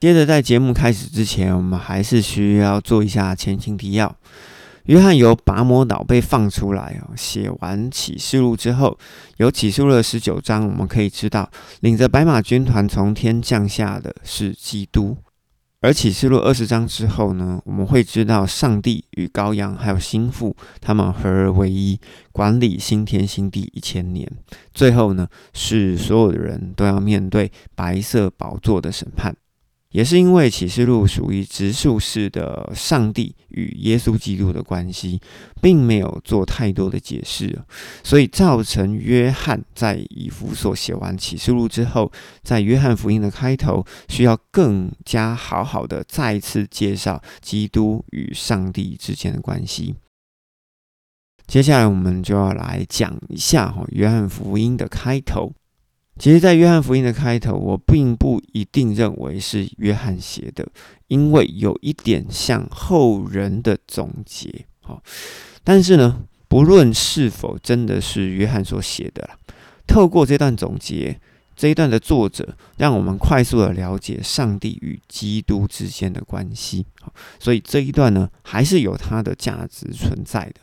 接着，在节目开始之前，我们还是需要做一下前情提要。约翰由拔摩岛被放出来哦，写完启示录之后，有启示录的十九章，我们可以知道，领着白马军团从天降下的是基督。而启示录二十章之后呢，我们会知道上帝与羔羊还有心腹，他们合而为一，管理新天新地一千年。最后呢，是所有的人都要面对白色宝座的审判。也是因为启示录属于直述式的上帝与耶稣基督的关系，并没有做太多的解释，所以造成约翰在以弗所写完启示录之后，在约翰福音的开头需要更加好好的再次介绍基督与上帝之间的关系。接下来我们就要来讲一下哈约翰福音的开头。其实，在约翰福音的开头，我并不一定认为是约翰写的，因为有一点像后人的总结。好，但是呢，不论是否真的是约翰所写的，透过这段总结，这一段的作者让我们快速的了解上帝与基督之间的关系。所以这一段呢，还是有它的价值存在的。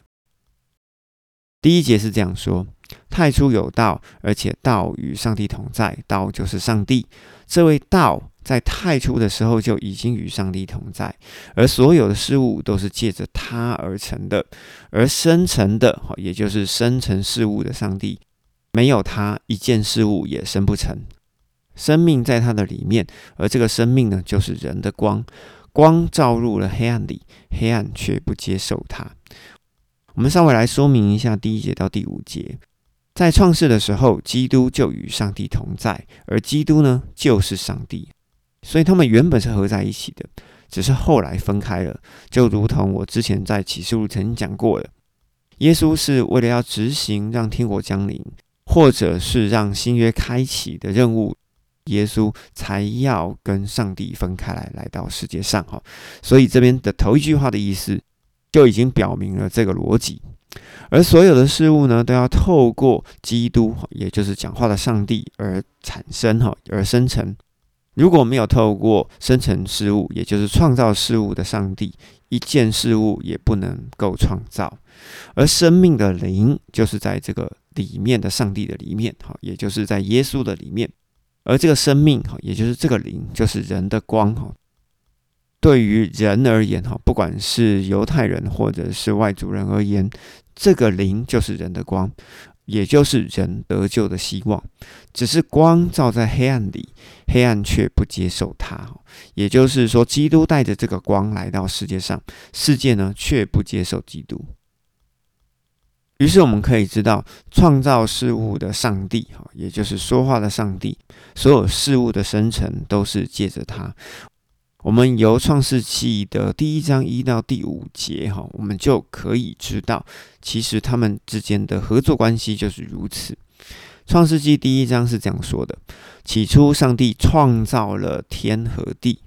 第一节是这样说。太初有道，而且道与上帝同在，道就是上帝。这位道在太初的时候就已经与上帝同在，而所有的事物都是借着他而成的，而生成的，也就是生成事物的上帝，没有他，一件事物也生不成。生命在他的里面，而这个生命呢，就是人的光，光照入了黑暗里，黑暗却不接受它。我们稍微来说明一下第一节到第五节。在创世的时候，基督就与上帝同在，而基督呢，就是上帝，所以他们原本是合在一起的，只是后来分开了。就如同我之前在启示录曾经讲过的，耶稣是为了要执行让天国降临，或者是让新约开启的任务，耶稣才要跟上帝分开来，来到世界上。哈，所以这边的头一句话的意思，就已经表明了这个逻辑。而所有的事物呢，都要透过基督，也就是讲话的上帝而产生，哈，而生成。如果没有透过生成事物，也就是创造事物的上帝，一件事物也不能够创造。而生命的灵，就是在这个里面的上帝的里面，哈，也就是在耶稣的里面。而这个生命，哈，也就是这个灵，就是人的光，哈。对于人而言，哈，不管是犹太人或者是外族人而言，这个灵就是人的光，也就是人得救的希望。只是光照在黑暗里，黑暗却不接受它。也就是说，基督带着这个光来到世界上，世界呢却不接受基督。于是我们可以知道，创造事物的上帝，哈，也就是说话的上帝，所有事物的生成都是借着他。我们由创世纪的第一章一到第五节，哈，我们就可以知道，其实他们之间的合作关系就是如此。创世纪第一章是这样说的：起初，上帝创造了天和地，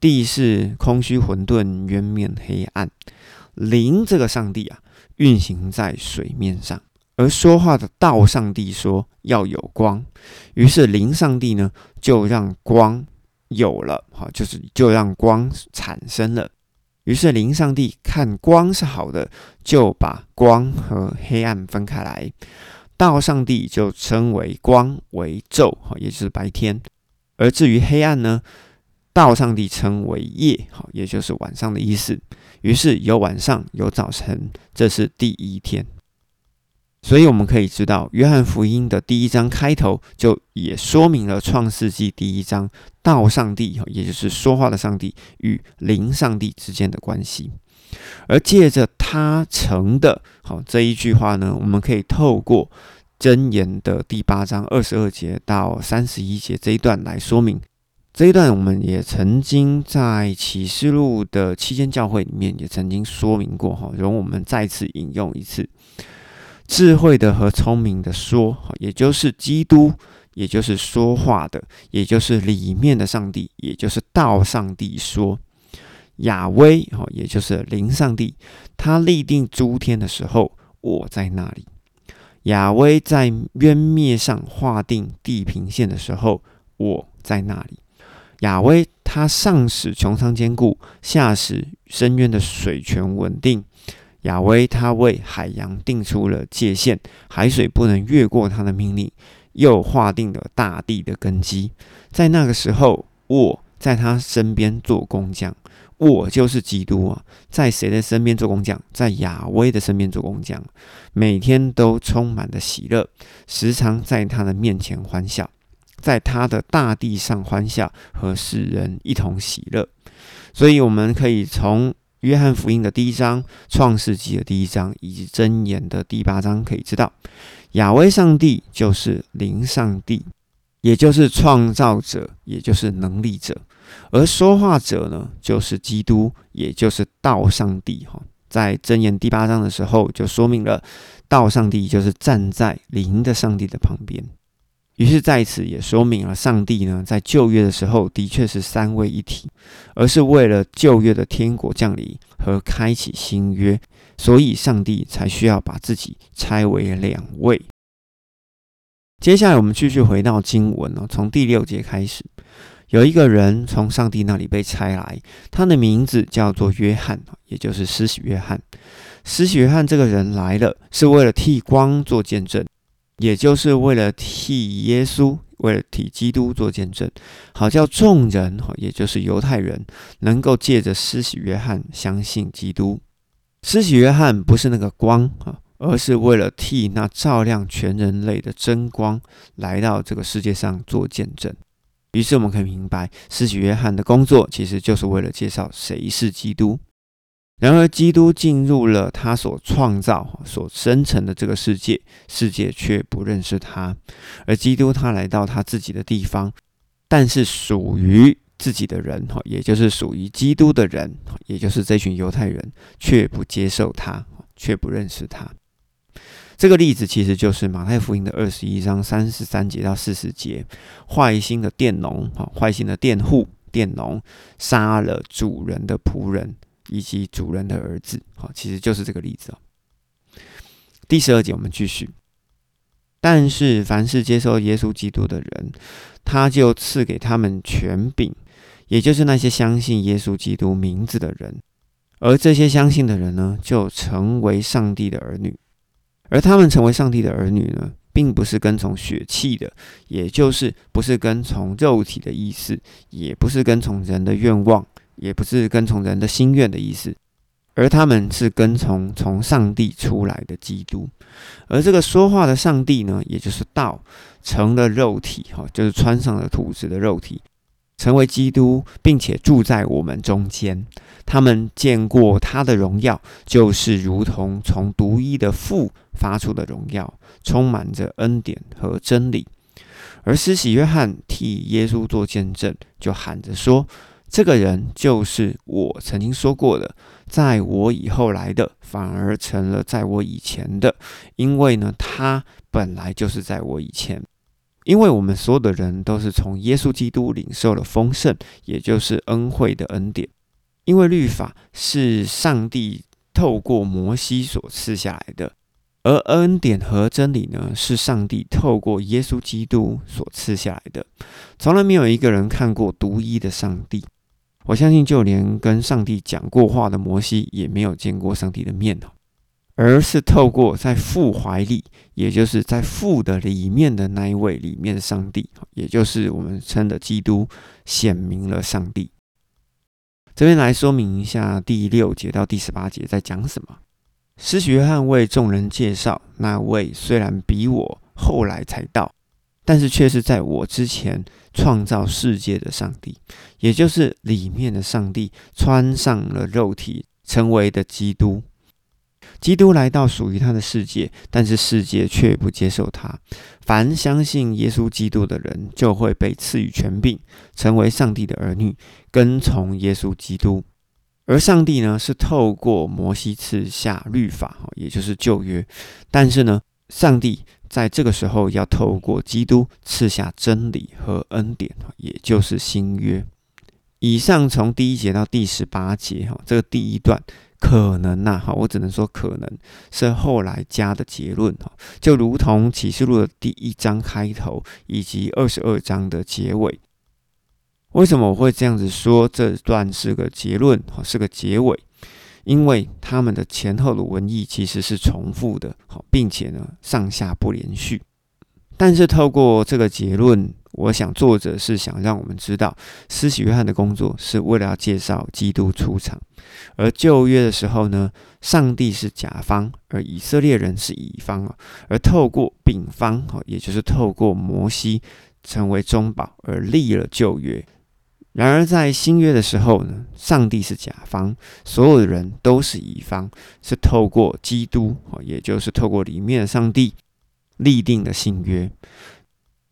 地是空虚混沌，渊面黑暗。灵这个上帝啊，运行在水面上，而说话的道上帝说要有光，于是灵上帝呢，就让光。有了，好，就是就让光产生了。于是灵上帝看光是好的，就把光和黑暗分开来。道上帝就称为光为昼，哈，也就是白天。而至于黑暗呢，道上帝称为夜，哈，也就是晚上的意思。于是有晚上，有早晨，这是第一天。所以我们可以知道，约翰福音的第一章开头就也说明了创世纪第一章道上帝，也就是说话的上帝与灵上帝之间的关系。而借着他成的好这一句话呢，我们可以透过箴言的第八章二十二节到三十一节这一段来说明。这一段我们也曾经在启示录的期间教会里面也曾经说明过哈，容我们再次引用一次。智慧的和聪明的说，也就是基督，也就是说话的，也就是里面的上帝，也就是道上帝说，亚威，哈，也就是灵上帝，他立定诸天的时候，我在那里；亚威在渊灭上划定地平线的时候，我在那里；亚威他上使穹苍坚固，下使深渊的水泉稳定。亚威他为海洋定出了界限，海水不能越过他的命令，又划定了大地的根基。在那个时候，我在他身边做工匠，我就是基督啊！在谁的身边做工匠？在亚威的身边做工匠，每天都充满了喜乐，时常在他的面前欢笑，在他的大地上欢笑，和世人一同喜乐。所以，我们可以从。约翰福音的第一章、创世纪的第一章以及箴言的第八章，可以知道，亚威上帝就是灵上帝，也就是创造者，也就是能力者；而说话者呢，就是基督，也就是道上帝。哈，在箴言第八章的时候，就说明了道上帝就是站在灵的上帝的旁边。于是在此也说明了，上帝呢在旧约的时候的确是三位一体，而是为了旧约的天国降临和开启新约，所以上帝才需要把自己拆为两位。接下来我们继续回到经文哦，从第六节开始，有一个人从上帝那里被拆来，他的名字叫做约翰，也就是施洗约翰。施洗约翰这个人来了，是为了替光做见证。也就是为了替耶稣，为了替基督做见证，好叫众人哈，也就是犹太人，能够借着施洗约翰相信基督。施洗约翰不是那个光啊，而是为了替那照亮全人类的真光来到这个世界上做见证。于是我们可以明白，施洗约翰的工作其实就是为了介绍谁是基督。然而，基督进入了他所创造、所生成的这个世界，世界却不认识他。而基督他来到他自己的地方，但是属于自己的人，哈，也就是属于基督的人，也就是这群犹太人，却不接受他，却不认识他。这个例子其实就是马太福音的二十一章三十三节到四十节，坏心的佃农，哈，坏心的佃户、佃农杀了主人的仆人。以及主人的儿子，好，其实就是这个例子哦。第十二节，我们继续。但是，凡是接受耶稣基督的人，他就赐给他们权柄，也就是那些相信耶稣基督名字的人。而这些相信的人呢，就成为上帝的儿女。而他们成为上帝的儿女呢，并不是跟从血气的，也就是不是跟从肉体的意思，也不是跟从人的愿望。也不是跟从人的心愿的意思，而他们是跟从从上帝出来的基督，而这个说话的上帝呢，也就是道成了肉体，哈，就是穿上了兔子的肉体，成为基督，并且住在我们中间。他们见过他的荣耀，就是如同从独一的父发出的荣耀，充满着恩典和真理。而施洗约翰替耶稣做见证，就喊着说。这个人就是我曾经说过的，在我以后来的，反而成了在我以前的，因为呢，他本来就是在我以前。因为我们所有的人都是从耶稣基督领受了丰盛，也就是恩惠的恩典。因为律法是上帝透过摩西所赐下来的，而恩典和真理呢，是上帝透过耶稣基督所赐下来的。从来没有一个人看过独一的上帝。我相信，就连跟上帝讲过话的摩西也没有见过上帝的面哦，而是透过在父怀里，也就是在父的里面的那一位里面的上帝，也就是我们称的基督，显明了上帝。这边来说明一下第六节到第十八节在讲什么。施洗约翰为众人介绍那位虽然比我后来才到。但是却是在我之前创造世界的上帝，也就是里面的上帝穿上了肉体，成为的基督。基督来到属于他的世界，但是世界却不接受他。凡相信耶稣基督的人，就会被赐予权柄，成为上帝的儿女，跟从耶稣基督。而上帝呢，是透过摩西赐下律法，也就是旧约。但是呢，上帝。在这个时候，要透过基督赐下真理和恩典，也就是新约。以上从第一节到第十八节，哈，这个第一段可能呐，哈，我只能说可能是后来加的结论，哈，就如同启示录的第一章开头以及二十二章的结尾。为什么我会这样子说？这段是个结论，是个结尾，因为他们的前后的文意其实是重复的，好，并且呢上下不连续。但是透过这个结论，我想作者是想让我们知道，施洗约翰的工作是为了要介绍基督出场。而旧约的时候呢，上帝是甲方，而以色列人是乙方啊。而透过丙方，也就是透过摩西成为中保而立了旧约。然而在新约的时候呢，上帝是甲方，所有的人都是乙方，是透过基督，也就是透过里面的上帝。立定的新约，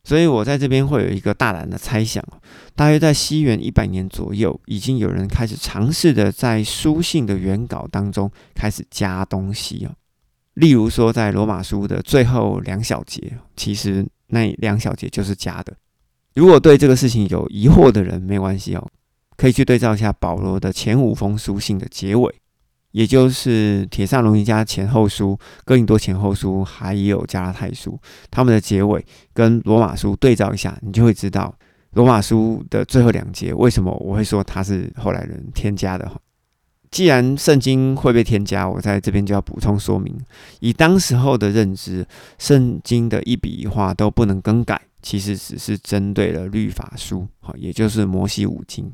所以我在这边会有一个大胆的猜想大约在西元一百年左右，已经有人开始尝试的在书信的原稿当中开始加东西哦。例如说，在罗马书的最后两小节，其实那两小节就是加的。如果对这个事情有疑惑的人，没关系哦，可以去对照一下保罗的前五封书信的结尾。也就是《铁萨罗尼迦前后书》、《哥林多前后书》，还有《加拉太书》，他们的结尾跟《罗马书》对照一下，你就会知道《罗马书》的最后两节为什么我会说它是后来人添加的。既然圣经会被添加，我在这边就要补充说明：以当时候的认知，圣经的一笔一画都不能更改，其实只是针对了律法书，好，也就是摩西五经。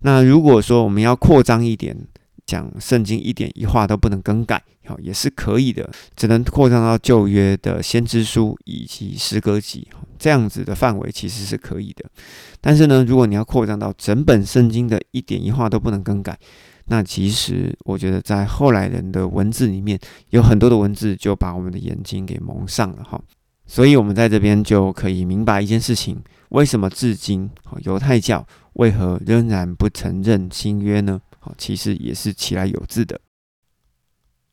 那如果说我们要扩张一点，讲圣经一点一画都不能更改，好也是可以的，只能扩张到旧约的先知书以及诗歌集，这样子的范围其实是可以的。但是呢，如果你要扩张到整本圣经的一点一画都不能更改，那其实我觉得在后来人的文字里面，有很多的文字就把我们的眼睛给蒙上了哈。所以，我们在这边就可以明白一件事情：为什么至今犹太教为何仍然不承认新约呢？其实也是其来有自的。